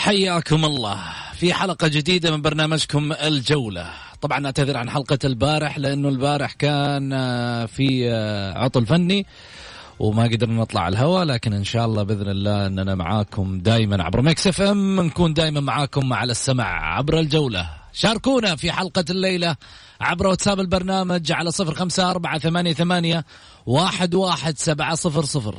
حياكم الله. في حلقة جديدة من برنامجكم الجولة. طبعا أعتذر عن حلقة البارح لأنه البارح كان آه، في آه، عطل فني وما قدرنا نطلع على الهواء لكن إن شاء الله بإذن الله أننا معاكم دائما عبر ميكس إف إم. نكون دائما معاكم على السمع عبر الجولة. شاركونا في حلقة الليلة عبر واتساب البرنامج على صفر خمسة أربعة ثمانية ثمانية واحد واحد سبعة صفر صفر.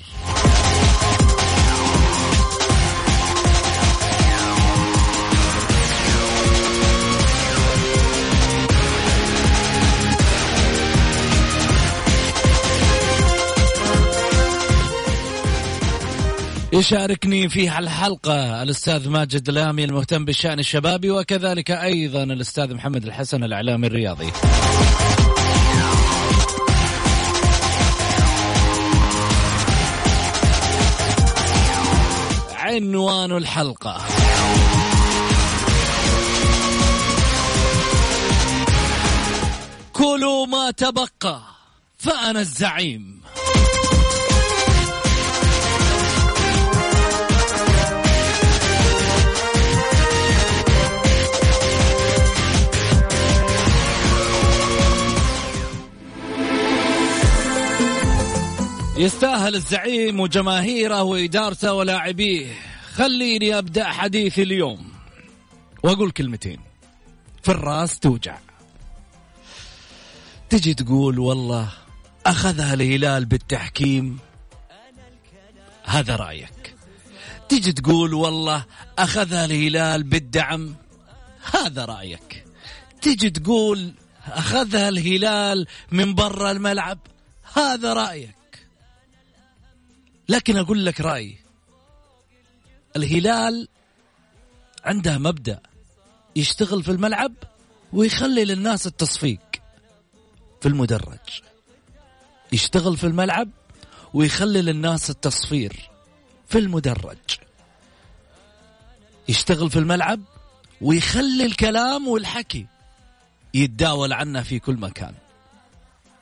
يشاركني في الحلقة الأستاذ ماجد لامي المهتم بالشأن الشبابي وكذلك أيضا الأستاذ محمد الحسن الإعلامي الرياضي. عنوان الحلقة. كلوا ما تبقى فأنا الزعيم. يستاهل الزعيم وجماهيره وإدارته ولاعبيه. خليني أبدأ حديثي اليوم. وأقول كلمتين. في الراس توجع. تجي تقول والله أخذها الهلال بالتحكيم. هذا رأيك. تجي تقول والله أخذها الهلال بالدعم. هذا رأيك. تجي تقول أخذها الهلال من برا الملعب. هذا رأيك. لكن أقول لك رأي الهلال عنده مبدأ. يشتغل في الملعب ويخلي للناس التصفيق في المدرج. يشتغل في الملعب ويخلي للناس التصفير في المدرج. يشتغل في الملعب ويخلي الكلام والحكي يتداول عنه في كل مكان.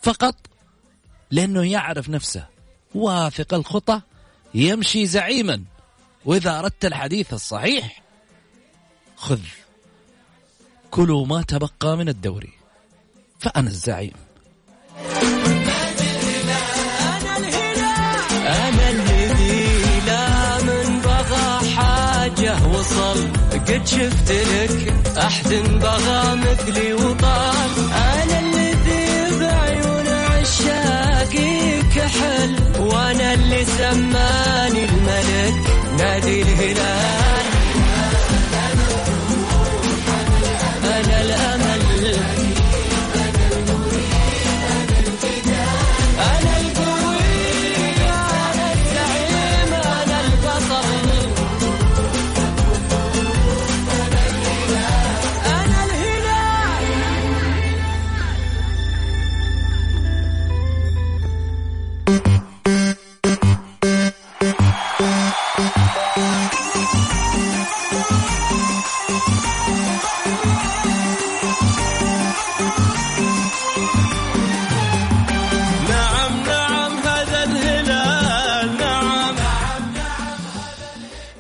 فقط لأنه يعرف نفسه. واثق الخطى يمشي زعيما. وإذا أردت الحديث الصحيح خذ. كلوا ما تبقى من الدوري. فأنا الزعيم. أنا الذي لا من بغى حاجة وصل. قد شفت لك أحد بغى مثلي وطال. أنا الذي بعيون عشاقي كحل وأنا اللي سماني الملك. نادي الهلال.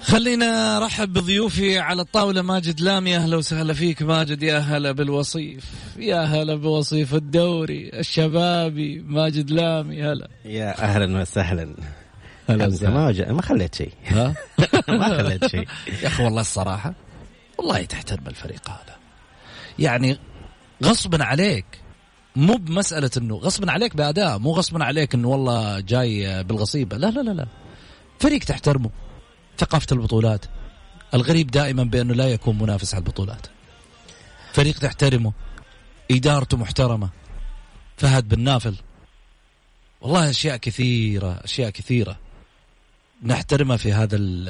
خلينا ارحب بضيوفي على الطاولة ماجد لامي. أهلا وسهلا فيك ماجد. يا هلا بالوصيف. يا هلا بوصيف الدوري الشبابي ماجد لامي. هلا. يا أهلا وسهلا. وسهلا. ما وج- ما خليت شيء. ها؟ ما خليت شيء. يا أخي والله الصراحة والله تحترم الفريق هذا. يعني غصبا عليك مو بمسألة إنه غصبا عليك بأداء مو غصبا عليك إنه والله جاي بالغصيبة. لا لا لا لا. فريق تحترمه. ثقافة البطولات. الغريب دائما بأنه لا يكون منافس على البطولات. فريق تحترمه إدارته محترمة. فهد بن نافل. والله أشياء كثيرة أشياء كثيرة. نحترمها في هذا ال-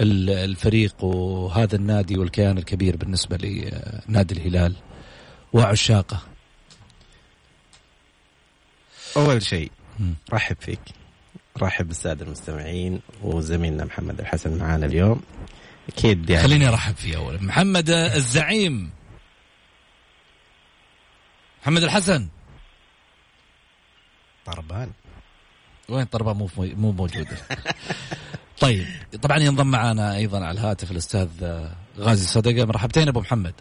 ال- الفريق وهذا النادي والكيان الكبير بالنسبة لنادي الهلال وعشاقه. أول شيء. رحب فيك. رحب بالساده المستمعين وزميلنا محمد الحسن معانا اليوم. أكيد يعني خليني أرحب فيه اولا. محمد الزعيم. محمد الحسن. طربان. وين طربه مو مو موجوده طيب طبعا ينضم معنا أيضا على الهاتف الأستاذ غازي صدقة. مرحبتين أبو محمد.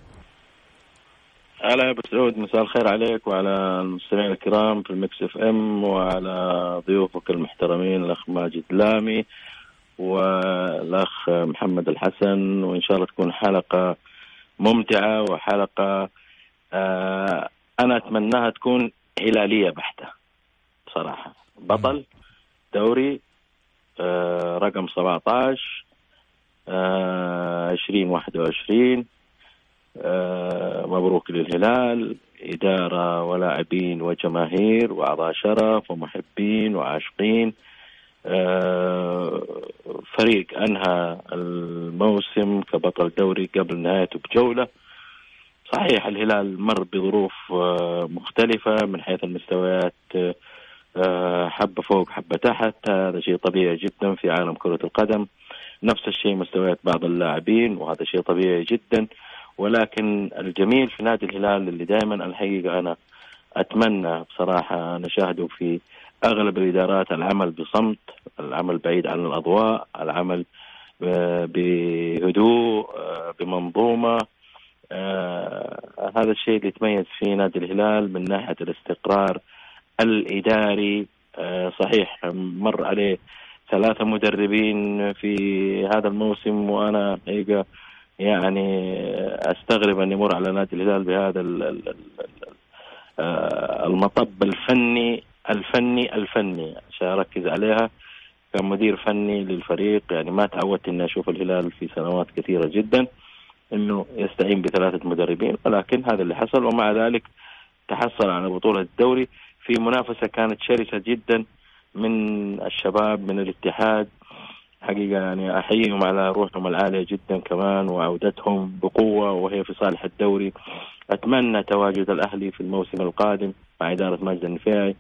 هلا يا أبو سعود مساء الخير عليك وعلى المستمعين الكرام في المكس إف إم وعلى ضيوفك المحترمين الأخ ماجد لامي والأخ محمد الحسن وإن شاء الله تكون حلقة ممتعة وحلقة آه أنا أتمناها تكون هلالية بحتة بصراحة. بطل دوري آه رقم 17 آه 2021 آه، مبروك للهلال إدارة ولاعبين وجماهير وأعضاء شرف ومحبين وعاشقين. آه، فريق أنهى الموسم كبطل دوري قبل نهايته بجولة. صحيح الهلال مر بظروف آه، مختلفة من حيث المستويات آه، حبة فوق حبة تحت. هذا شيء طبيعي جدا في عالم كرة القدم. نفس الشيء مستويات بعض اللاعبين وهذا شيء طبيعي جدا. ولكن الجميل في نادي الهلال اللي دائما الحقيقة أنا أتمنى بصراحة نشاهده في أغلب الإدارات العمل بصمت، العمل بعيد عن الأضواء، العمل آه، بهدوء آه، بمنظومة. آه، هذا الشيء اللي يتميز فيه نادي الهلال من ناحية الاستقرار الإداري. صحيح مر عليه ثلاثة مدربين في هذا الموسم وأنا حقيقه يعني أستغرب أن يمر على نادي الهلال بهذا آه، المطب الفني الفني الفني. عشان أركز عليها كمدير فني للفريق يعني ما تعودت إني أشوف الهلال في سنوات كثيرة جدا إنه يستعين بثلاثة مدربين ولكن هذا اللي حصل ومع ذلك تحصل على بطولة الدوري في منافسة كانت شرسة جدا من الشباب من الاتحاد حقيقة يعني أحييهم على روحهم العالية جدا كمان وعودتهم بقوة وهي في صالح الدوري. أتمنى تواجد الأهلي في الموسم القادم مع إدارة ماجد النفيعي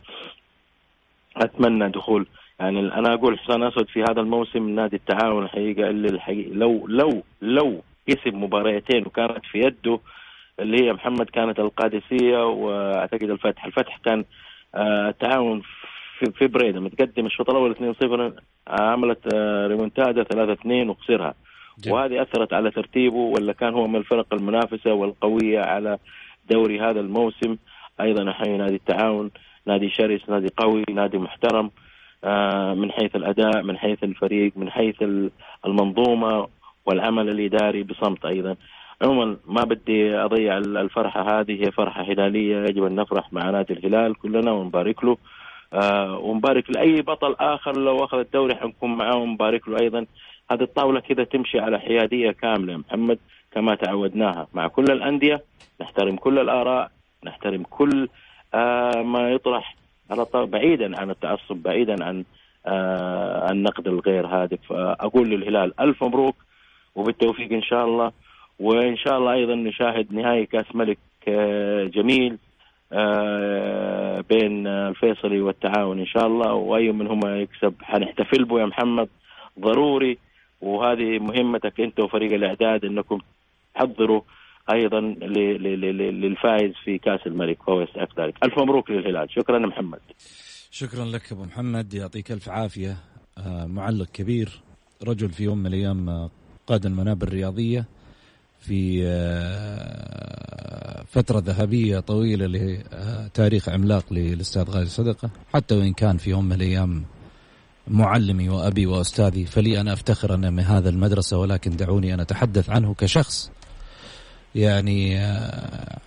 أتمنى دخول يعني أنا أقول حصان أسود في هذا الموسم نادي التعاون الحقيقة اللي الحقيقة لو لو لو كسب مباريتين وكانت في يده اللي هي محمد كانت القادسية وأعتقد الفتح. الفتح كان آه التعاون في, في بريدة متقدم الشوط الأول 2-0 عملت آه، ريمونتادا 3-2 وخسرها. جميل. وهذه أثرت على ترتيبه ولا كان هو من الفرق المنافسة والقوية على دوري هذا الموسم. أيضا احيي نادي التعاون نادي شرس نادي قوي نادي محترم آه، من حيث الأداء من حيث الفريق من حيث ال- المنظومة والعمل الإداري بصمت أيضا. عموما ما بدي أضيع ال- الفرحة هذه هي فرحة هلاليه يجب أن نفرح مع نادي الهلال كلنا ونبارك له. آه ونبارك لاي بطل آخر لو أخذ الدوري حنكون معاه ونبارك له أيضا. هذه الطاولة كذا تمشي على حيادية كاملة محمد كما تعودناها مع كل الأندية. نحترم كل الآراء نحترم كل آه ما يطرح على بعيدا عن التعصب بعيدا عن آه النقد الغير هادف. فاقول للهلال ألف مبروك وبالتوفيق إن شاء الله. وإن شاء الله أيضا نشاهد نهائي كأس ملك آه جميل. آه بين الفيصلي والتعاون إن شاء الله وأي منهما يكسب. حنحتفل به يا محمد ضروري وهذه مهمتك أنت وفريق الأعداد إنكم تحضروا أيضا للفائز في كأس الملك فهو يستحق ذلك. ألف مبروك للهلال. شكرا محمد. شكرا لك أبو محمد. يعطيك ألف عافية. آه، معلق كبير رجل في يوم من الأيام آه، قاد المنابر الرياضية في آه، فترة ذهبية طويلة لتاريخ عملاق للأستاذ غازي صدقة. حتى وإن كان في يوم من الأيام معلمي وأبي وأستاذي فلي أنا أفتخر أنا من هذا المدرسة ولكن دعوني أن أتحدث عنه كشخص. يعني آه،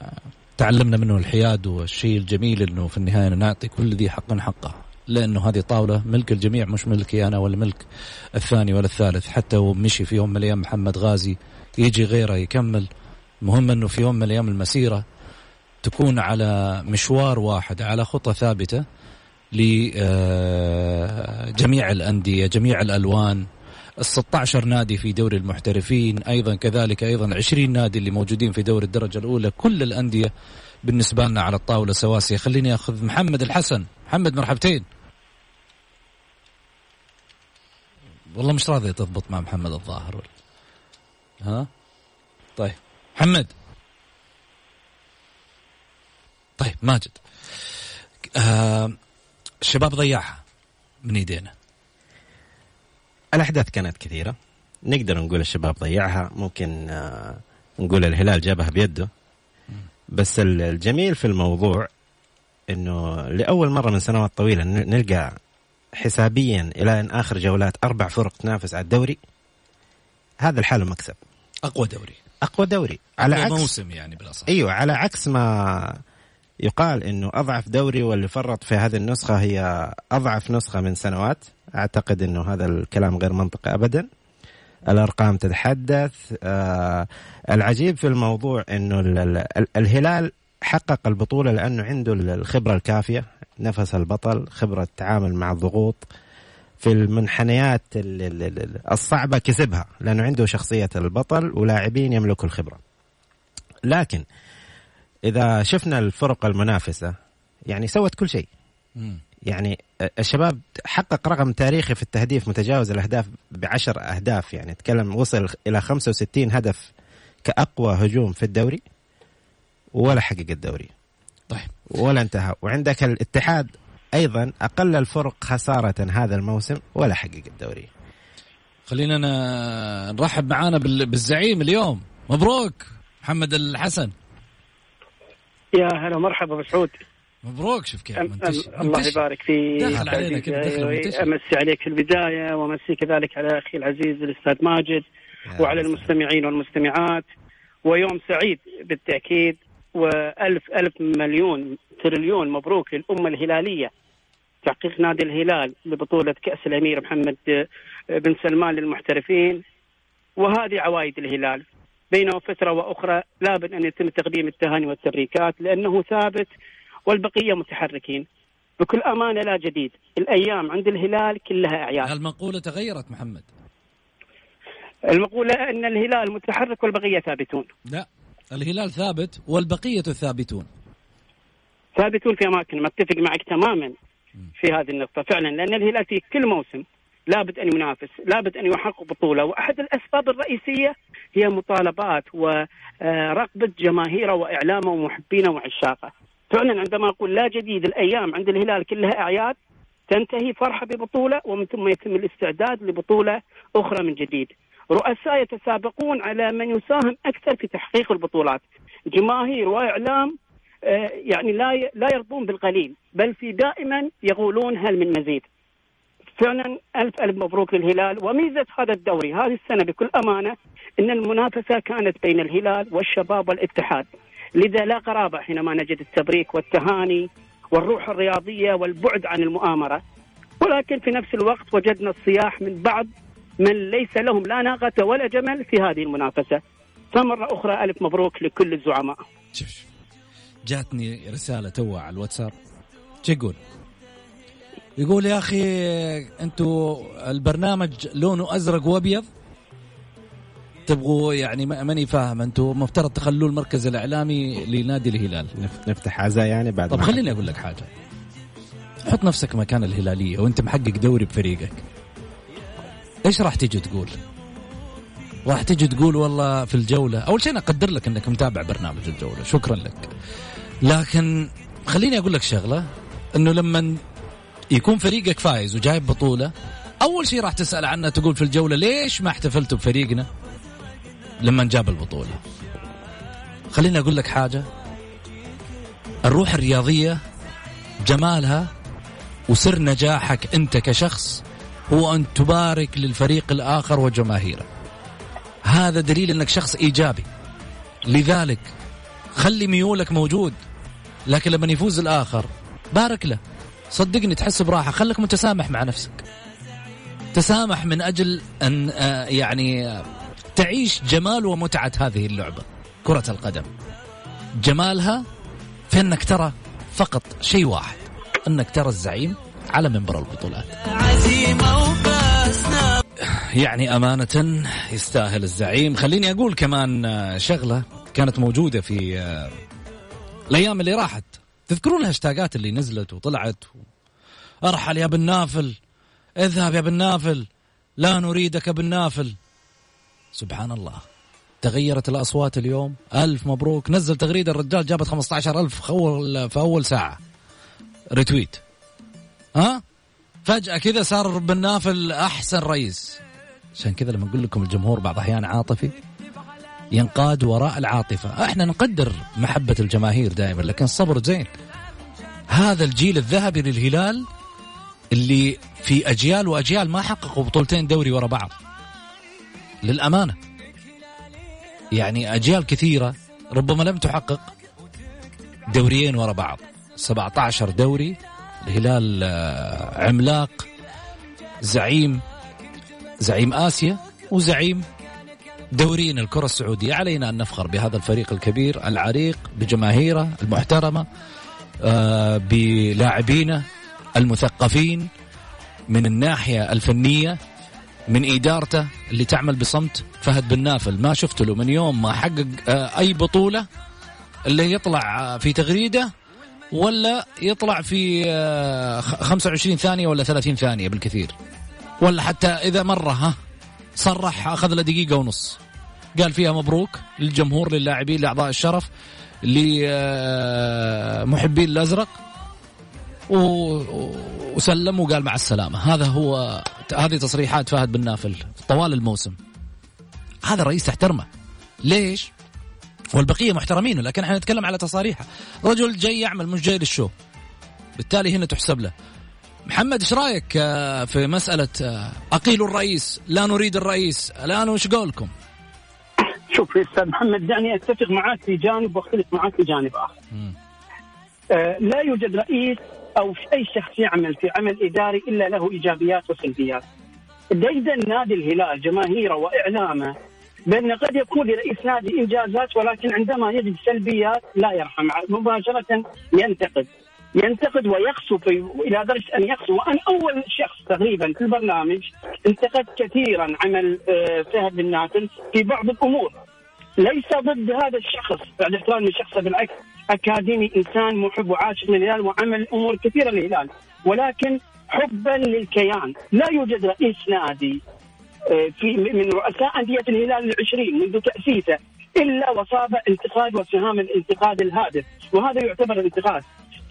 تعلمنا منه الحياد والشيء الجميل أنه في النهاية نعطي كل ذي حق حقه. لأنه هذه طاولة ملك الجميع مش ملكي أنا ولا ملك الثاني ولا الثالث. حتى ومشي في يوم من الأيام محمد غازي يجي غيره يكمل. مهم أنه في يوم من الأيام المسيرة تكون على مشوار واحد على خطة ثابتة لجميع الأندية جميع الألوان. ال 16 نادي في دوري المحترفين أيضا كذلك أيضا 20 نادي اللي موجودين في دوري الدرجة الأولى. كل الأندية بالنسبة لنا على الطاولة سواسية. خليني أخذ محمد الحسن. محمد مرحبتين. والله مش راضي تضبط مع محمد الظاهر. ها؟ طيب. محمد. طيب ماجد. آه الشباب ضيعها من ايدينا الأحداث كانت كثيرة. نقدر نقول الشباب ضيعها ممكن آه، نقول الهلال جابها بيده. بس ال- الجميل في الموضوع إنه لأول مرة من سنوات طويلة نلقى حسابيا إلى أن آخر جولات أربع فرق تنافس على الدوري. هذا الحال مكسب أقوى دوري. أقوى دوري. على عكس موسم يعني بالأصح. أيوه على عكس ما يقال إنه أضعف دوري واللي فرط في هذه النسخة هي أضعف نسخة من سنوات. أعتقد إنه هذا الكلام غير منطقي ابدا. الأرقام تتحدث. آه العجيب في الموضوع إنه ال- ال- ال- الهلال حقق البطولة لأنه عنده ال- الخبرة الكافية. نفس البطل خبرة التعامل مع الضغوط. في المنحنيات ال- ال- ال- الصعبة كسبها لأنه عنده شخصية البطل ولاعبين يملكوا الخبرة. لكن إذا شفنا الفرق المنافسة يعني سوت كل شيء. يعني الشباب حقق رقم تاريخي في التهديف متجاوز الأهداف بعشر أهداف يعني تكلم وصل إلى 65 هدف كأقوى هجوم في الدوري ولا حقق الدوري. طيب. ولا انتهى. وعندك الاتحاد أيضا أقل الفرق خسارة هذا الموسم ولا حقق الدوري. خلينا نرحب معانا بال- بالزعيم اليوم. مبروك محمد الحسن. يا هلا مرحبا أبو سعود. مبروك شوف كيف أم- الله. يبارك في دخل علينا كذا، دخل منتشر. أمسي عليك في البداية وأمسي كذلك على أخي العزيز الأستاذ ماجد وعلى المستمعين والمستمعات. ويوم سعيد بالتأكيد والف ألف مليون تريليون مبروك للأمة الهلالية. تحقيق نادي الهلال لبطوله كأس الأمير محمد بن سلمان للمحترفين. وهذه عوائد الهلال. بين فترة وأخرى لابد أن يتم تقديم التهاني والتبريكات لأنه ثابت والبقية متحركين. بكل أمانة لا جديد الأيام عند الهلال كلها أعياد. المقولة تغيرت محمد؟ المقولة أن الهلال متحرك والبقية ثابتون. لا الهلال ثابت والبقية ثابتون. ثابتون في أماكن متفق معك تماما. في هذه النقطة. فعلا لأن الهلال في كل موسم لابد أن ينافس لابد أن يحقق بطولة. وأحد الأسباب الرئيسية هي مطالبات ورغبه جماهيره واعلامه ومحبينه وعشاقه. فعلا عندما أقول لا جديد الأيام عند الهلال كلها أعياد تنتهي فرحة ببطولة ومن ثم يتم الاستعداد لبطولة أخرى من جديد. رؤساء يتسابقون على من يساهم أكثر في تحقيق البطولات. جماهير وإعلام آه، يعني لا لا يرضون بالقليل بل في دائما يقولون هل من مزيد. فعلا ألف ألف مبروك للهلال. وميزة هذا الدوري هذه السنة بكل أمانة إن المنافسة كانت بين الهلال والشباب والاتحاد. لذا لا قرابه حينما نجد التبريك والتهاني والروح الرياضية والبعد عن المؤامرة. ولكن في نفس الوقت وجدنا الصياح من بعض من ليس لهم لا ناقة ولا جمل في هذه المنافسة. فمرة أخرى ألف مبروك لكل الزعماء. جاتني رسالة توا على الواتساب. شو يقول؟ يقول يا أخي أنتوا البرنامج لونه أزرق وأبيض. تبغوا يعني ما- ماني فاهم أنتوا مفترض تخلوه المركز الإعلامي لنادي الهلال. نف- نفتح عزاء يعني بعد طب خليني أقول لك حاجة. حط نفسك مكان الهلالية وأنت محقق دوري بفريقك. إيش راح تيجي تقول؟ راح تيجي تقول والله في الجولة أول شيء أنا أقدر لك إنك متابع برنامج الجولة. شكرا لك. لكن خليني أقول لك شغلة إنه لما يكون فريقك فايز وجايب بطولة أول شيء راح تسأل عنه تقول في الجولة ليش ما احتفلتوا بفريقنا؟ لما جاب البطولة. خليني أقول لك حاجة الروح الرياضية جمالها وسر نجاحك أنت كشخص هو أن تبارك للفريق الآخر وجماهيره. هذا دليل إنك شخص إيجابي. لذلك خلي ميولك موجود. لكن لما يفوز الآخر بارك له. صدقني تحس براحة. خليك متسامح مع نفسك. تسامح من أجل أن آه، يعني آه، تعيش جمال ومتعة هذه اللعبة. كرة القدم. جمالها في أنك ترى فقط شيء واحد. أنك ترى الزعيم على منبر البطولات. يعني أمانة يستاهل الزعيم. خليني أقول كمان آه، شغلة كانت موجودة في الأيام اللي راحت. تذكرون الهاشتاجات اللي نزلت وطلعت؟ أرحل يا بن نافل. اذهب يا بن نافل. لا نريدك بن نافل. سبحان الله. تغيرت الأصوات اليوم. ألف مبروك. نزل تغريدة الرجال جابت 15 ألف في أول ساعة. retweet. ها؟ فجأة كذا صار بن نافل أحسن رئيس. عشان كذا لما نقول لكم الجمهور بعض الأحيان عاطفي ينقاد وراء العاطفة. إحنا نقدر محبة الجماهير دائما لكن الصبر زين. هذا الجيل الذهبي للهلال اللي في أجيال وأجيال ما حققوا بطولتين دوري ورا بعض. للأمانة. يعني أجيال كثيرة ربما لم تحقق دوريين ورا بعض. 17 دوري الهلال آه، عملاق زعيم زعيم آسيا وزعيم دورين الكرة السعودية. علينا أن نفخر بهذا الفريق الكبير العريق بجماهيره المحترمة آه، بلاعبينه المثقفين من الناحية الفنية من إدارته اللي تعمل بصمت فهد بن نافل. ما شفت له من يوم ما حقق آه، أي بطولة اللي يطلع آه، في تغريدة ولا يطلع في آه، خ- 25 ثانية ولا 30 ثانية بالكثير. ولا حتى إذا مرة ها صرح أخذ له دقيقة ونص. قال فيها مبروك للجمهور للاعبين لأعضاء الشرف لمحبين الأزرق و- وسلم وقال مع السلامة. هذا هو هذه تصريحات فهد بن نافل طوال الموسم. هذا الرئيس تحترمه ليش؟ والبقية محترمين لكن إحنا نتكلم على تصاريحه. رجل جاي يعمل مش جاي للشو. بالتالي هنا تحسب له. محمد إيش رأيك آه، في مسألة آه، أقيل الرئيس لا نريد الرئيس؟ الآن وش قولكم؟ شوف يا إستاذ محمد دعني أتفق معك في جانب وأختلف معك في جانب آخر. آه لا يوجد رئيس أو أي شخص يعمل في عمل إداري إلا له إيجابيات وسلبيات. ديدن نادي الهلال جماهيره وإعلامه بأن قد يكون لرئيس نادي إنجازات ولكن عندما يجد سلبيات لا يرحم مباشرة ينتقد. ينتقد ويقسو إلى درجة أن يقسو وأنا أول شخص تقريبا في البرنامج انتقدت كثيرا عمل آه، فهد بن نافل في بعض الأمور. ليس ضد هذا الشخص بعد احترامي لشخصه بالعكس أكاديمي إنسان محب وعاشق للهلال وعمل امور كثيره للهلال. ولكن حبا للكيان. لا يوجد رئيس نادي آه، في من رؤساء أندية الهلال العشرين منذ تأسيسه إلا وصاب انتقاد وسهام الانتقاد الهادف. وهذا يعتبر انتقاد.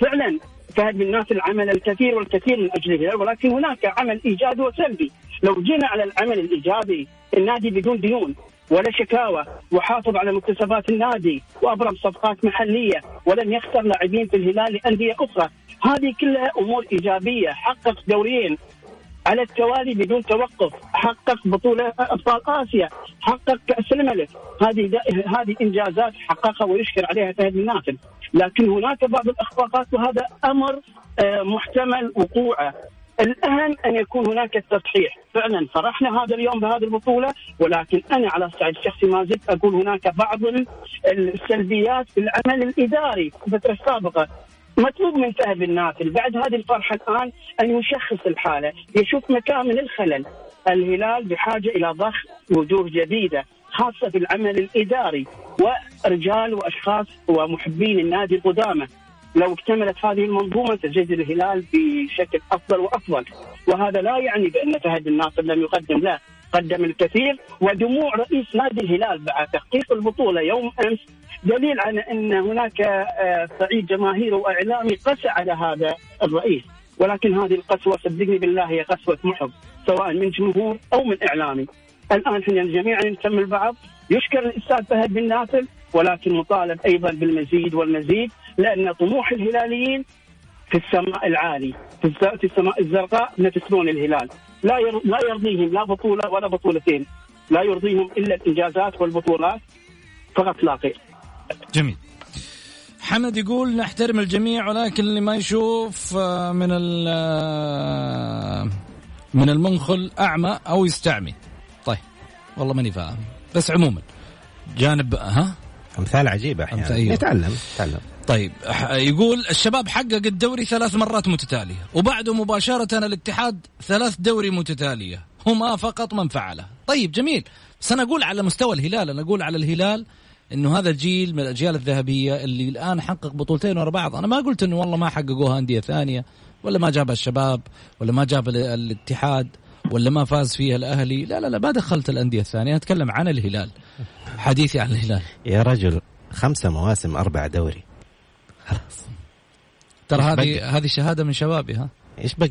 فعلا فهد بن ناصر عمل الكثير والكثير من أجل الهلال ولكن هناك عمل إيجابي وسلبي. لو جينا على العمل الإيجابي النادي بدون ديون ولا شكاوى وحافظ على مكتسبات النادي وأبرم صفقات محلية ولم يخسر لاعبين في الهلال لأندية أخرى. هذه كلها أمور إيجابية حقق دوريين. على التوالي بدون توقف. حقق بطولة أبطال آسيا. حقق كأس الملك هذه هذه إنجازات حققها ويشكر عليها فهد بن ناصر لكن هناك بعض الأخفاقات وهذا أمر آه، محتمل وقوعه. الأهم أن يكون هناك التصحيح فعلا فرحنا هذا اليوم بهذه البطولة ولكن أنا على الصعيد الشخصي ما زلت أقول هناك بعض ال- السلبيات في العمل الإداري. في الفترة السابقة مطلوب من فهد بن نافل بعد هذه الفرحة الآن أن يشخص الحالة يشوف مكان من الخلل. الهلال بحاجة إلى ضخ وجوه جديدة خاصة في العمل الإداري. ورجال وأشخاص ومحبين النادي القدامى لو اكتملت هذه المنظومة تجد الهلال بشكل أفضل وأفضل. وهذا لا يعني بأن فهد الناصر لم يقدم لا قدم الكثير ودموع رئيس نادي الهلال بعد تحقيق البطولة يوم أمس دليل على أن هناك آه، صعيد جماهيري وإعلامي قسى على هذا الرئيس. ولكن هذه القسوة صدقني بالله هي قسوة محب سواء من جمهور أو من إعلامي. الآن إحنا جميعا نكمل بعض يشكر الأستاذ فهد بن نافل ولكن مطالب أيضا بالمزيد والمزيد لأن طموح الهلاليين في السماء العالي في الس- في السماء الزرقاء ينافسون الهلال. لا لا يرضيهم لا بطولة ولا بطولتين. لا يرضيهم إلا الإنجازات والبطولات. فقط لا غير جميل. حمد يقول نحترم الجميع ولكن اللي ما يشوف آه، من ال- آه، من المنخل أعمى أو يستعمي. طيب والله ماني فاهم. بس عموما جانب ها؟ أمثال عجيبة أحيانا. أيوه. يتعلم يتعلم. طيب يقول الشباب حقق الدوري ثلاث مرات متتالية وبعده مباشرة الاتحاد ثلاث دوري متتالية هما فقط من فعله. طيب جميل. بس أنا أقول على مستوى الهلال أنا أقول على الهلال إنه هذا الجيل من الأجيال الذهبية اللي الآن حقق بطولتين ورا بعض. أنا ما قلت إنه والله ما حققوها أندية ثانية ولا ما جابها الشباب ولا ما جاب ال- الاتحاد ولا ما فاز فيها الأهلي. لا لا لا ما دخلت الأندية الثانية. أتكلم عن الهلال حديثي عن الهلال. يا رجل خمسة مواسم أربع دوري. ترى إيش هذه؟ هذه شهادة من شبابي ها؟ إيش بقى؟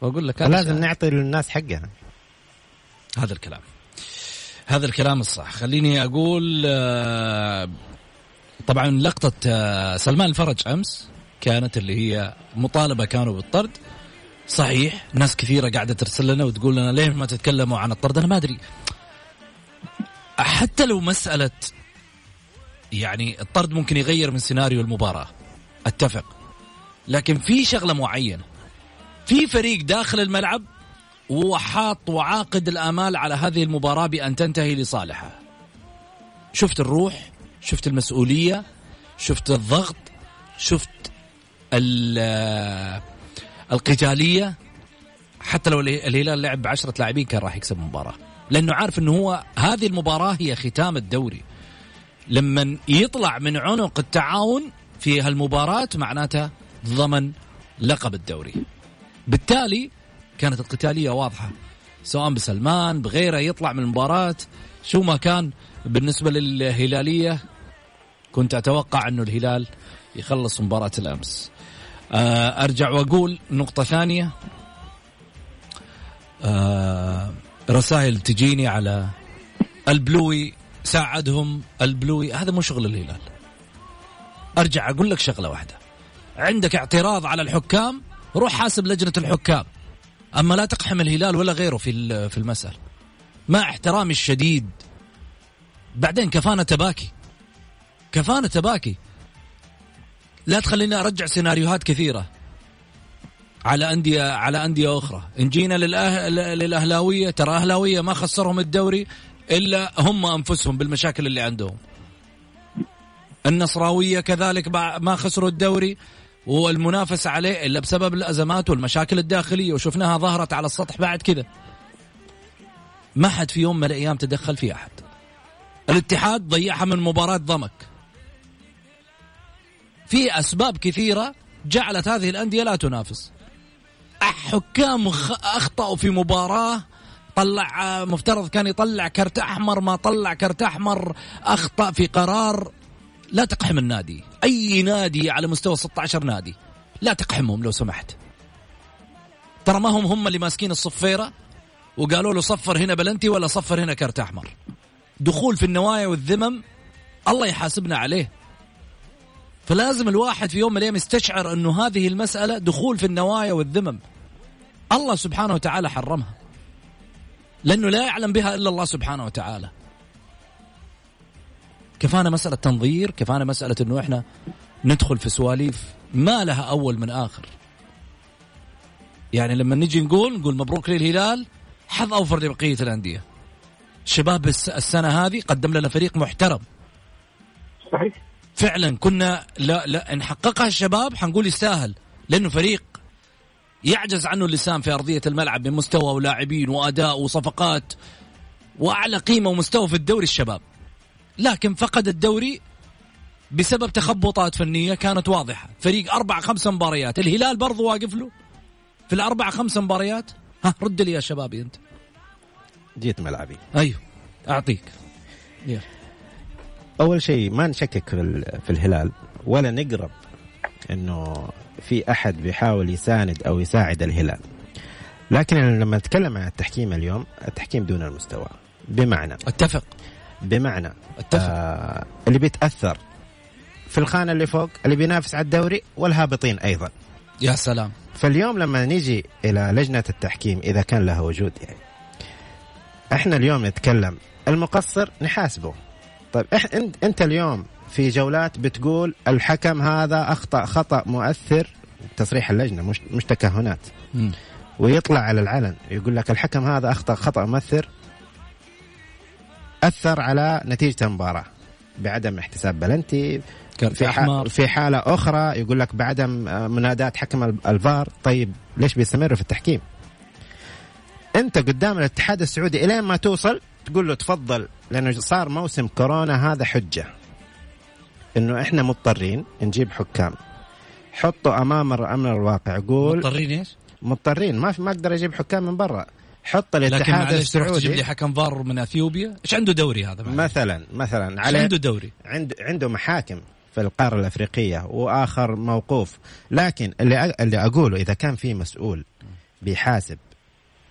وأقول لك لازم شهادة. نعطي للناس حقها. هذا الكلام. هذا الكلام الصح. خليني أقول آه، طبعا لقطة آه، سلمان الفرج أمس كانت اللي هي مطالبة كانوا بالطرد. صحيح ناس كثيرة قاعدة ترسل لنا وتقول لنا ليه ما تتكلموا عن الطرد؟ أنا ما أدري. حتى لو مسألة يعني الطرد ممكن يغير من سيناريو المباراة. أتفق. لكن في شغلة معينة. في فريق داخل الملعب وحاط وعاقد الآمال على هذه المباراة بأن تنتهي لصالحه. شفت الروح، شفت المسؤولية، شفت الضغط، شفت ال- القتالية حتى لو اله- الهلال لعب بعشرة لاعبين كان راح يكسب المباراة، لأنه عارف إنه هو هذه المباراة هي ختام الدوري. لما يطلع من عنق التعاون في هالمباراة معناتها ضمن لقب الدوري. بالتالي كانت القتالية واضحة. سواء بسلمان بغيره يطلع من المباراة. شو ما كان بالنسبة للهلالية كنت أتوقع انه الهلال يخلص مباراة الأمس. آه، أرجع وأقول نقطة ثانية. آه، رسائل تجيني على البلوي ساعدهم البلوي. هذا مو شغل الهلال. أرجع أقول لك شغلة واحدة. عندك اعتراض على الحكام؟ روح حاسب لجنة الحكام. أما لا تقحم الهلال ولا غيره في في المسألة. مع احترامي الشديد. بعدين كفانا تباكي. كفانا تباكي. لا تخليني أرجع سيناريوهات كثيرة. على انديه على أندية أخرى. إن جينا للأه... للأهلاوية ترى أهلاوية ما خسرهم الدوري إلا هم أنفسهم بالمشاكل اللي عندهم. النصراوية كذلك ما خسروا الدوري. والمنافسة عليه إلا بسبب الأزمات والمشاكل الداخلية وشفناها ظهرت على السطح بعد كذا ما حد في يوم من الأيام تدخل في أحد. الاتحاد ضيعها من مباراة ضمك. في أسباب كثيرة جعلت هذه الأندية لا تنافس. حكام أخطأوا في مباراة طلع مفترض كان يطلع كرت أحمر ما طلع كرت أحمر أخطأ في قرار. لا تقحم النادي. أي نادي على مستوى 16 نادي. لا تقحمهم لو سمحت. ترى ما هم هم اللي ماسكين الصفيرة وقالوا له صفر هنا بلنتي ولا صفر هنا كرت أحمر. دخول في النوايا والذمم الله يحاسبنا عليه. فلازم الواحد في يوم من الأيام يستشعر أنه هذه المسألة دخول في النوايا والذمم. الله سبحانه وتعالى حرمها. لأنه لا يعلم بها إلا الله سبحانه وتعالى. كفانا مسألة تنظير؟ كفانا مسألة إنه إحنا ندخل في سواليف ما لها أول من آخر؟ يعني لما نجي نقول نقول مبروك للهلال حظ أوفر لبقية الأندية. شباب الس- السنة هذه قدم لنا فريق محترم. صحيح. فعلا كنا لا لا إن حققها الشباب حنقول يستاهل لأنه فريق يعجز عنه اللسان في أرضية الملعب من مستوى ولاعبين وأداء وصفقات وأعلى قيمة ومستوى في الدوري الشباب. لكن فقد الدوري بسبب تخبطات فنية كانت واضحة. فريق أربع خمس مباريات الهلال برضو واقف له. في الأربع خمس مباريات ها رد لي يا شبابي أنت. جيت ملعبي. أيوه أعطيك. يلا. أول شيء ما نشكك في, ال- في الهلال ولا نقرب إنه في أحد بيحاول يساند أو يساعد الهلال. لكن لما نتكلم عن التحكيم اليوم التحكيم دون المستوى. بمعنى أتفق. بمعنى أتفق. آه اللي بيتأثر في الخانة اللي فوق اللي بينافس على الدوري والهابطين أيضا. يا سلام. فاليوم لما نيجي إلى لجنة التحكيم إذا كان لها وجود يعني إحنا اليوم نتكلم المقصر نحاسبه. طيب إح انت أنت اليوم في جولات بتقول الحكم هذا أخطأ خطأ مؤثر تصريح اللجنة مش مش تكهنات مم. ويطلع على العلن يقول لك الحكم هذا أخطأ خطأ مؤثر. اثر على نتيجة المباراة بعدم احتساب بلنتي في في حالة أخرى يقول لك بعدم آه، منادات حكم ال- الفار. طيب ليش بيستمروا في التحكيم؟ أنت قدام الاتحاد السعودي إلين ما توصل تقول له تفضل لأنه صار موسم كورونا هذا حجة. إنه إحنا مضطرين نجيب حكام. حطوا أمام الامر الواقع. قول مضطرين إيش؟ مضطرين. ما في ما أقدر أجيب حكام من برا. حط لكن الاتحاد تروح تجيب لي السعودي حكم فار من أثيوبيا؟ إيش عنده دوري هذا معلش؟ مثلا مثلا على عنده دوري؟ عند عنده محاكم في القارة الأفريقية وآخر موقوف. لكن اللي اللي أقوله إذا كان في مسؤول بيحاسب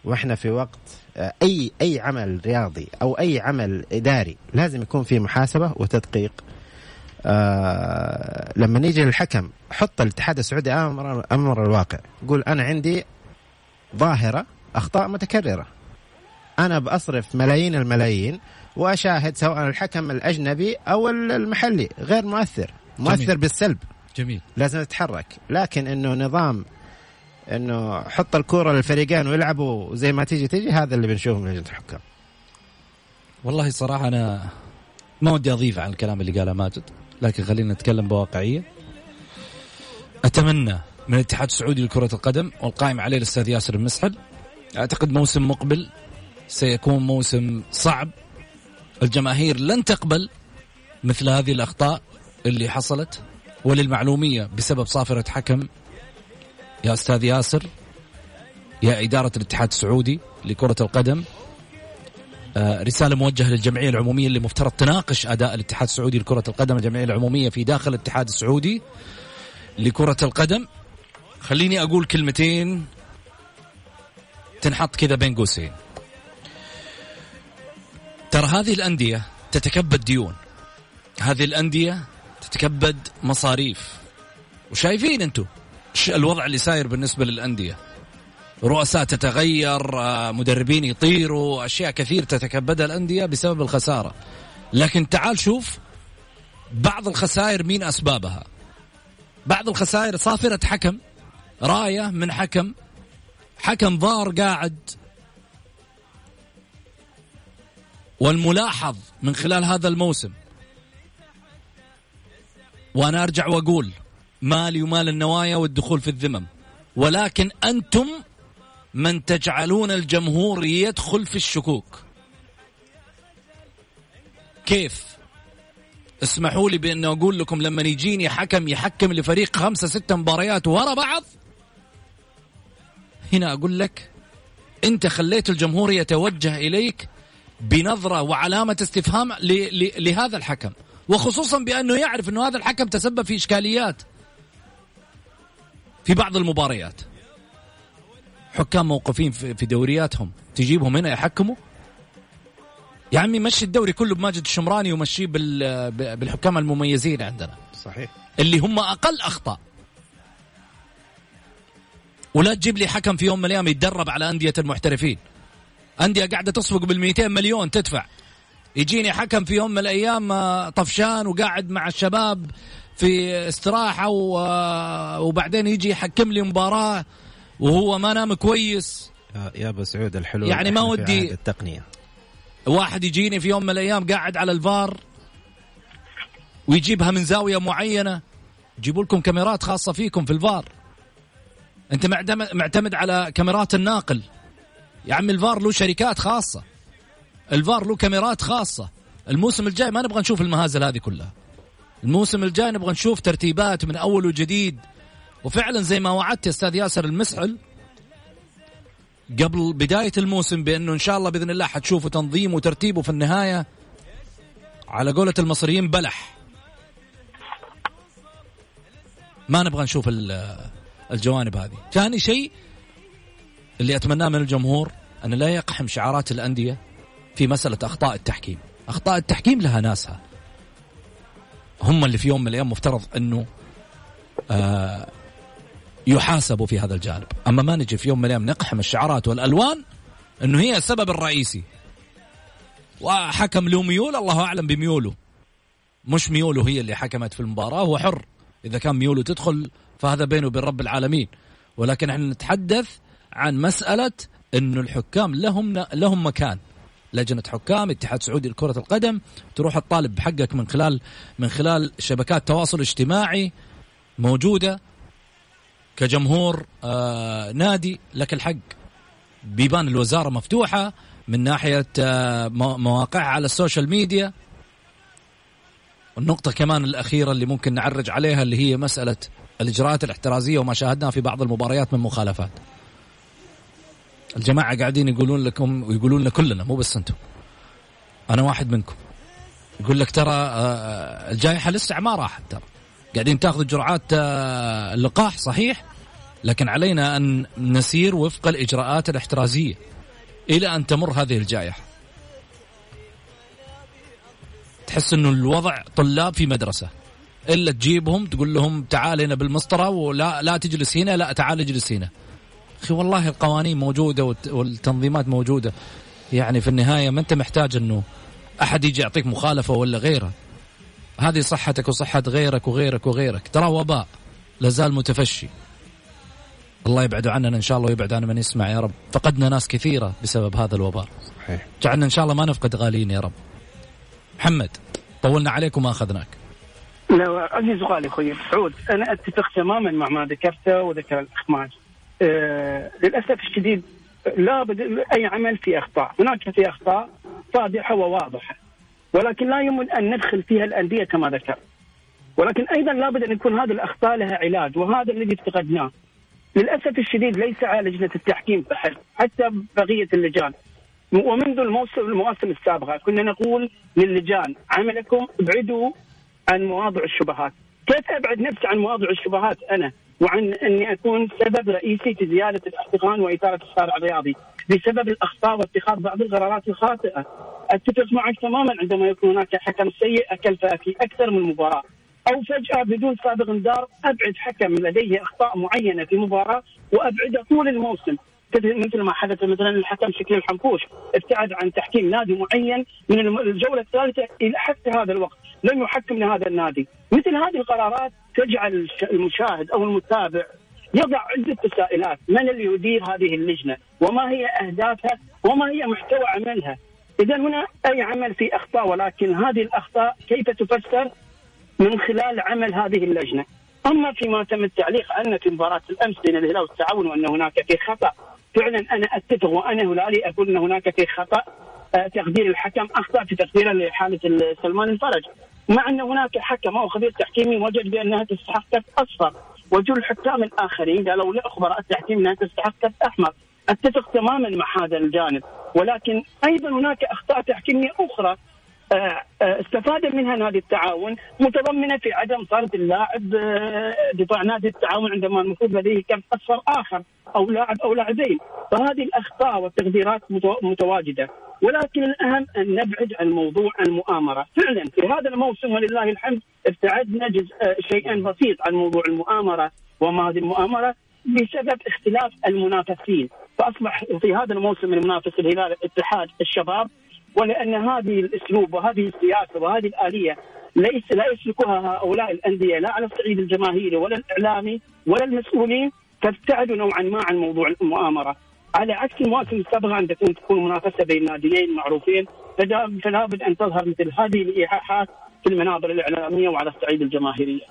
وإحنا في وقت آه، أي أي عمل رياضي أو أي عمل إداري لازم يكون في محاسبة وتدقيق. آه لما نيجي للحكم حط الاتحاد السعودي أمر أمر الواقع. قول أنا عندي ظاهرة أخطاء متكررة. أنا بأصرف ملايين الملايين وأشاهد سواء الحكم الأجنبي أو المحلي غير مؤثر. مؤثر جميل. بالسلب. جميل. لازم نتحرك. لكن إنه نظام إنه حط الكورة للفريقين ويلعبوا زي ما تيجي تيجي هذا اللي بنشوفه من لجنة الحكام. والله صراحة أنا ما ودي أضيف عن الكلام اللي قاله ماجد لكن خلينا نتكلم بواقعية. أتمنى من الاتحاد السعودي لكرة القدم والقائم عليه الأستاذ ياسر المسحل أعتقد موسم مقبل سيكون موسم صعب. الجماهير لن تقبل مثل هذه الأخطاء اللي حصلت وللمعلومية بسبب صافرة حكم. يا أستاذ ياسر يا إدارة الاتحاد السعودي لكرة القدم آه، رسالة موجهة للجمعية العمومية اللي مفترض تناقش أداء الاتحاد السعودي لكرة القدم الجمعية العمومية في داخل الاتحاد السعودي لكرة القدم. خليني أقول كلمتين تنحط كذا بين قوسين. ترى هذه الأندية تتكبد ديون. هذه الأندية تتكبد مصاريف. وشايفين أنتم ش- الوضع اللي ساير بالنسبة للأندية. رؤساء تتغير آه، مدربين يطيروا أشياء كثير تتكبدها الأندية بسبب الخسارة. لكن تعال شوف بعض الخسائر مين أسبابها. بعض الخسائر صافرة حكم راية من حكم حكم فار قاعد والملاحظ من خلال هذا الموسم. وأنا أرجع وأقول مالي ومال النوايا والدخول في الذمم. ولكن أنتم من تجعلون الجمهور يدخل في الشكوك. كيف؟ اسمحوا لي بأن أقول لكم لما يجيني حكم يحكم لفريق خمسة ستة مباريات ورا بعض هنا أقول لك أنت خليت الجمهور يتوجه إليك بنظرة وعلامة استفهام لهذا الحكم. وخصوصا بأنه يعرف أنه هذا الحكم تسبب في إشكاليات في بعض المباريات. حكام موقوفين في دورياتهم تجيبهم هنا يحكموا؟ يا عمي مشي الدوري كله بماجد الشمراني ومشيه بالحكام المميزين عندنا. صحيح. اللي هم أقل أخطاء. ولا تجيب لي حكم في يوم من الأيام يتدرب على أندية المحترفين. أندية قاعدة تصفق بال 200 مليون تدفع. يجيني حكم في يوم من الأيام آه، طفشان وقاعد مع الشباب في استراحة آه، وبعدين يجي يحكم لي مباراة وهو ما نام كويس. يا- أبو سعود الحلول يعني ما ودي- التقنية. واحد يجيني في يوم من الأيام قاعد على الفار ويجيبها من زاوية معينة. جيبوا لكم كاميرات خاصة فيكم في الفار. أنت معتمد على كاميرات الناقل. يا عم الفار له شركات خاصة. الفار له كاميرات خاصة. الموسم الجاي ما نبغى نشوف المهازل هذه كلها. الموسم الجاي نبغى نشوف ترتيبات من أول وجديد. وفعلا زي ما وعدت أستاذ ياسر المسعل قبل بداية الموسم بأنه إن شاء الله بإذن الله حتشوفوا تنظيم وترتيب وفي النهاية على قولة المصريين بلح. ما نبغى نشوف الجوانب هذه. ثاني شيء اللي أتمناه من الجمهور أن لا يقحم شعارات الأندية في مسألة أخطاء التحكيم. أخطاء التحكيم لها ناسها. هم اللي في يوم من الأيام مفترض أنه آه يحاسبوا في هذا الجانب. أما ما نجي في يوم من الأيام نقحم الشعارات والألوان أنه هي السبب الرئيسي. وحكم له ميول الله أعلم بميوله. مش ميوله هي اللي حكمت في المباراة هو حر. إذا كان ميوله تدخل فهذا بينه وبين رب العالمين. ولكن إحنا نتحدث عن مسألة إنه الحكام لهم لهم مكان. لجنة حكام اتحاد سعودي لكرة القدم تروح تطالب بحقك من خلال من خلال شبكات تواصل اجتماعي موجودة كجمهور آه نادي لك الحق. بيبان الوزارة مفتوحة من ناحية آه مو- مواقعها على السوشيال ميديا. النقطة كمان الأخيرة اللي ممكن نعرج عليها اللي هي مسألة الإجراءات الاحترازية وما شاهدناه في بعض المباريات من مخالفات. الجماعة قاعدين يقولون لكم ويقولون لنا كلنا مو بس أنتم. أنا واحد منكم. يقول لك ترى آه، الجائحة لسه ما راحت ترى. قاعدين تاخذوا جرعات آه، اللقاح صحيح لكن علينا أن نسير وفق الإجراءات الاحترازية إلى أن تمر هذه الجائحة. تحس إنه الوضع طلاب في مدرسة. إلا تجيبهم تقول لهم تعال هنا بالمسطرة ولا لا تجلس هنا لا تعال اجلس هنا. أخي والله القوانين موجودة والت- والتنظيمات موجودة. يعني في النهاية ما أنت محتاج إنه أحد يجي يعطيك مخالفة ولا غيره. هذه صحتك وصحة غيرك وغيرك وغيرك. ترى وباء لازال متفشي. الله يبعد عننا إن شاء الله ويبعد عن من يسمع يا رب. فقدنا ناس كثيرة بسبب هذا الوباء. صحيح. جعلنا إن شاء الله ما نفقد غاليين يا رب. محمد طولنا عليك وما أخذناك. لا عزيز وغالي أخوي سعود أنا أتفق تماما مع ما ذكرته وذكر الاخ ماجد. آه للأسف الشديد لابد أي عمل في أخطاء، هناك في أخطاء واضحه وواضحة ولكن لا يمكن أن ندخل فيها الأندية كما ذكر. ولكن أيضا لابد أن يكون هذه الأخطاء لها علاج وهذا الذي افتقدناه. للأسف الشديد ليس على لجنه التحكيم فحسب حتى بقية اللجان ومنذ الموسم المواسم السابقة كنا نقول للجان عملكم ابعدوا عن مواضع الشبهات. كيف أبعد نفسي عن مواضع الشبهات أنا وعن إني أكون سبب رئيسي في زيادة الاحتقان وإثارة الشارع الرياضي بسبب الأخطاء واتخاذ بعض القرارات الخاطئة. أتفق معك تماما عندما يكون هناك حكم سيء أكل في أكثر من مباراة. أو فجأة بدون سابق انذار أبعد حكم لديه أخطاء معينة في مباراة وابعده طول الموسم. مثل ما حدث مثلا الحكم شكل الحنفوش ابتعد عن تحكيم نادي معين من الجولة الثالثة إلى حتى هذا الوقت. لم يحكم لهذا النادي. مثل هذه القرارات تجعل المشاهد أو المتابع يضع عدة تساؤلات. من اللي يدير هذه اللجنة؟ وما هي أهدافها؟ وما هي محتوى عملها؟ إذا هنا أي عمل في أخطاء؟ ولكن هذه الأخطاء كيف تفسر؟ من خلال عمل هذه اللجنة. أما فيما تم التعليق عنه في مباراة الأمس بين الهلال والتعاون وأن هناك في خطأ فعلا أنا أتفق وأنا هلالي أقول أن هناك في خطأ. آه، تقدير الحكم أخطأ في تقديره لحالة ال- سلمان الفرج. مع أن هناك حكم أو خبير تحكيمي وجد بانها تستحق كرت أصفر وجل الحكام الآخرين قالوا لاخبراء التحكيم انها تستحق كرت أحمر. أتفق تماما مع هذا الجانب ولكن أيضا هناك أخطاء تحكيمية أخرى استفاد منها نادي التعاون متضمنة في عدم طرد اللاعب آه، دفاع نادي التعاون عندما المفروض لديه كرت أصفر آخر أو لاعب أو لاعبين. فهذه الأخطاء والتقديرات متو- متواجدة. ولكن الأهم أن نبعد عن موضوع المؤامرة. فعلا في هذا الموسم ولله الحمد ابتعدنا جزء آه، شيئا بسيط عن موضوع المؤامرة وما هذه المؤامرة بسبب اختلاف المنافسين. فأصبح في هذا الموسم المنافس الهلال الاتحاد الشباب ولأن هذه الأسلوب وهذه السياسة وهذه الآلية ليس لا يسلكها هؤلاء الأندية لا على الصعيد الجماهيري ولا الإعلامي ولا المسؤولين فابتعدوا نوعا ما عن موضوع المؤامرة. على عكس المواسم السابقة عندما تكون تكون منافسة بين ناديين معروفين فلا بد أن تظهر مثل هذه الايحاءات في المنابر الإعلامية وعلى الصعيد الجماهيرية.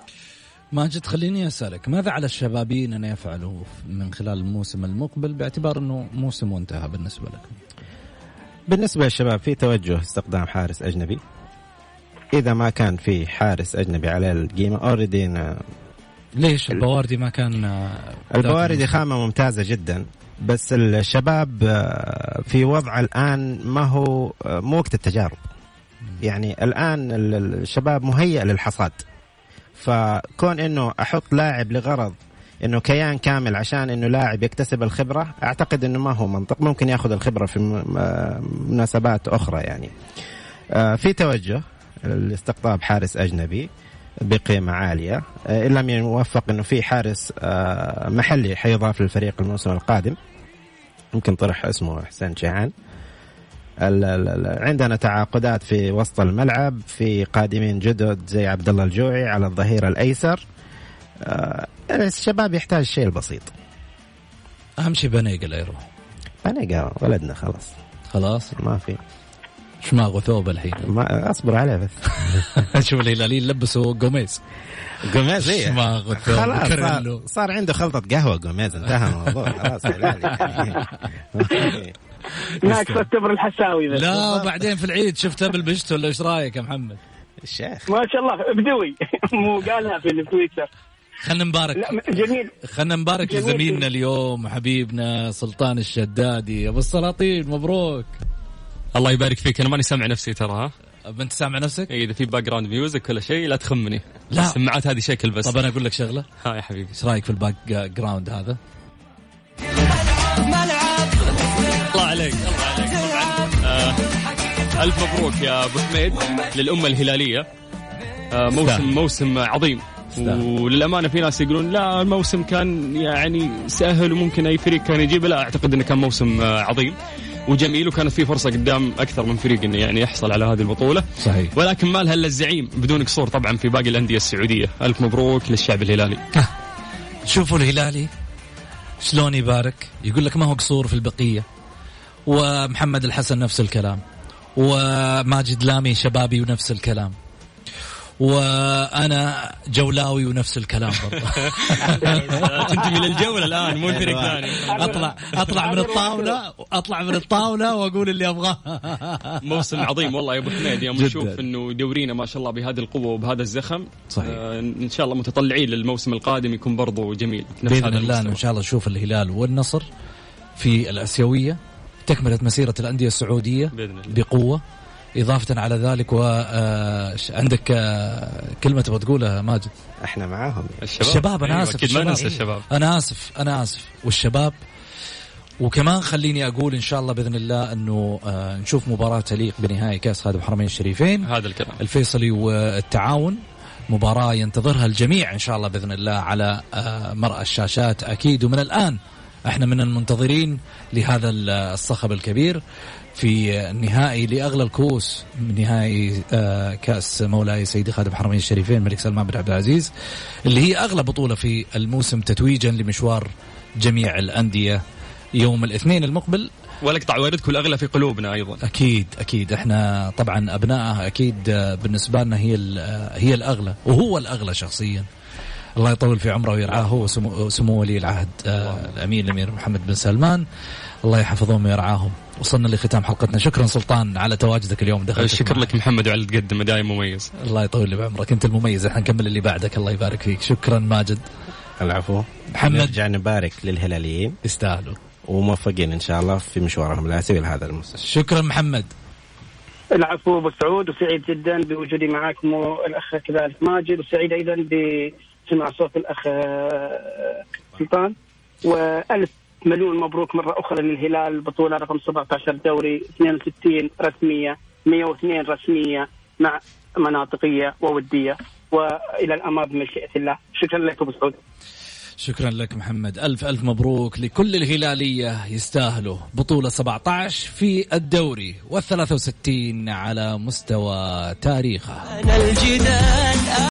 ماجد خليني أسألك ماذا على الشبابين أن يفعلوا من خلال الموسم المقبل باعتبار أنه موسم وانتهى بالنسبة لكم؟ بالنسبة للشباب في توجه استخدام حارس أجنبي. إذا ما كان في حارس أجنبي على القيمة اوريدي ليش البواردي ما كان آه، البواردي خامة ممتازة جدا بس الشباب آه، في وضع الآن ما هو آه، مو وقت التجارب. يعني الآن ال- ال- الشباب مهيئ للحصاد. فكون إنه أحط لاعب لغرض إنه كيان كامل عشان إنه لاعب يكتسب الخبرة أعتقد إنه ما هو منطق. ممكن ياخذ الخبرة في آه، مناسبات أخرى يعني. آه، في توجه لاستقطاب حارس أجنبي بقيمة عالية. آه، إن لم يوفق أنه في حارس محلي حيضاف للفريق الموسم القادم. يمكن طرح اسمه حسين شيعان عندنا تعاقدات في وسط الملعب في قادمين جدد زي عبد الله الجوعي على الظهير الأيسر. الشباب يحتاج شيء البسيط أهم شيء بنيقة لا يروح بنلقى ولدنا خلاص. خلاص؟ ما في. شماغ وثوب الحين. ما أصبر عليه بس. شوف الهلاليين لبسوا قميص. جوميز إيه. شماغ والثوب خلاص صار, صار عنده خلطة قهوة جوميز انتهى الموضوع. خلاص هلالي. ناقص التبر الحساوي بس. لا وبعدين في العيد شفتها بالبشت ولا إيش رأيك يا محمد؟ الشيخ. ما شاء الله بدوي. مو قالها في التويتر. خلينا نبارك لا جميل خلينا نبارك. لزميلنا اليوم حبيبنا سلطان الشدادي أبو السلاطين مبروك الله يبارك فيك أنا ماني سامع نفسي ترى ها أنت سامع نفسك؟ إيه، إذا في باك جراوند ميوزك ولا شيء لا تخمني لا. السماعات هذه شكل بس طب أنا أقول لك شغلة ها يا حبيبي إيش رأيك في ال back ground هذا؟ الله عليك الله عليك آه ألف مبروك يا أبو حميد للأمة الهلالية آه موسم. موسم عظيم. وللأمانة في ناس يقولون لا الموسم كان يعني سهل وممكن أي فريق كان يجيبه. لا أعتقد إنه كان موسم آه عظيم وجميل وكانت في فرصة قدام أكثر من فريق إنه يعني يحصل على هذه البطولة. صحيح. ولكن ما لها إلا الزعيم بدون قصور طبعا في باقي الأندية السعودية. ألف مبروك للشعب الهلالي. شوفوا الهلالي شلون يبارك. يقول لك ما هو قصور في البقية. ومحمد الحسن نفس الكلام. وماجد لامي شبابي ونفس الكلام. وأنا جولاوي ونفس الكلام برضه تنتمي للجولة الآن مو فريق ثاني اطلع أطلع من الطاولة أطلع من الطاولة وأقول اللي أبغاه. موسم عظيم والله يا أبو حميد. يوم. نشوف إنه دورينا ما شاء الله بهذه القوة وبهذا الزخم صحيح. آه إن شاء الله متطلعين للموسم القادم يكون برضو جميل. نفس بإذن الله إن. شاء الله نشوف الهلال والنصر في الأسيوية. تكملة مسيرة الأندية السعودية بإذن الله. بقوة. إضافة على ذلك وعندك كلمة تبغى تقولها ماجد؟ إحنا معاهم. الشباب, الشباب أنا أيوة، آسف أكيد ما الشباب. ننسى الشباب. أنا آسف أنا آسف. والشباب وكمان خليني أقول إن شاء الله بإذن الله أنه آه، نشوف مباراة تليق بنهائي كأس خادم الحرمين الشريفين. هذا الكلام. الفيصلي والتعاون. مباراة ينتظرها الجميع إن شاء الله بإذن الله على آه، مرأى الشاشات. أكيد ومن الآن إحنا من المنتظرين لهذا الصخب الكبير. في النهائي لأغلى الكؤوس نهائي آه، كأس مولاي سيدي خادم الحرمين الشريفين الملك سلمان بن عبد العزيز اللي هي أغلى بطولة في الموسم تتويجا لمشوار جميع الأندية يوم الاثنين المقبل. والاقطع واردك والاغلى في قلوبنا أيضا. أكيد أكيد. إحنا طبعا أبنائها أكيد آه، بالنسبة لنا هي آه، هي الأغلى وهو الأغلى شخصيا. الله يطول في عمره ويرعاه هو سمو, سمو ولي العهد آه الامير الأمير محمد بن سلمان. الله يحفظهم ويرعاهم. وصلنا لختام حلقتنا. شكرا سلطان على تواجدك اليوم دخلت شكر لك محمد وعلى اللي تقدمه دايم مميز. الله يطول لي بعمرك. أنت المميز. إحنا نكمل اللي بعدك. الله يبارك فيك. شكرا ماجد. العفو. محمد. نرجع نبارك للهلاليين. يستاهلوا. وموفقين إن شاء الله في مشوارهم الاسيوي لهذا الموسم شكرا محمد. العفو أبو سعود. وسعيد جدا بوجودي معكم والاخ كذلك ماجد. وسعيد أيضا بسماع صوت الأخ آه، سلطان. والف مليون مبروك مرة أخرى للهلال البطوله رقم 17 دوري 62 رسمية 102 رسمية مع مناطقية وودية. وإلى الامام بمشيئة الله. شكرا لك أبو سعود. شكرا لك محمد. ألف ألف مبروك لكل الهلالية يستاهلوا بطولة 17 في الدوري وال63 على مستوى تاريخه أنا الجدال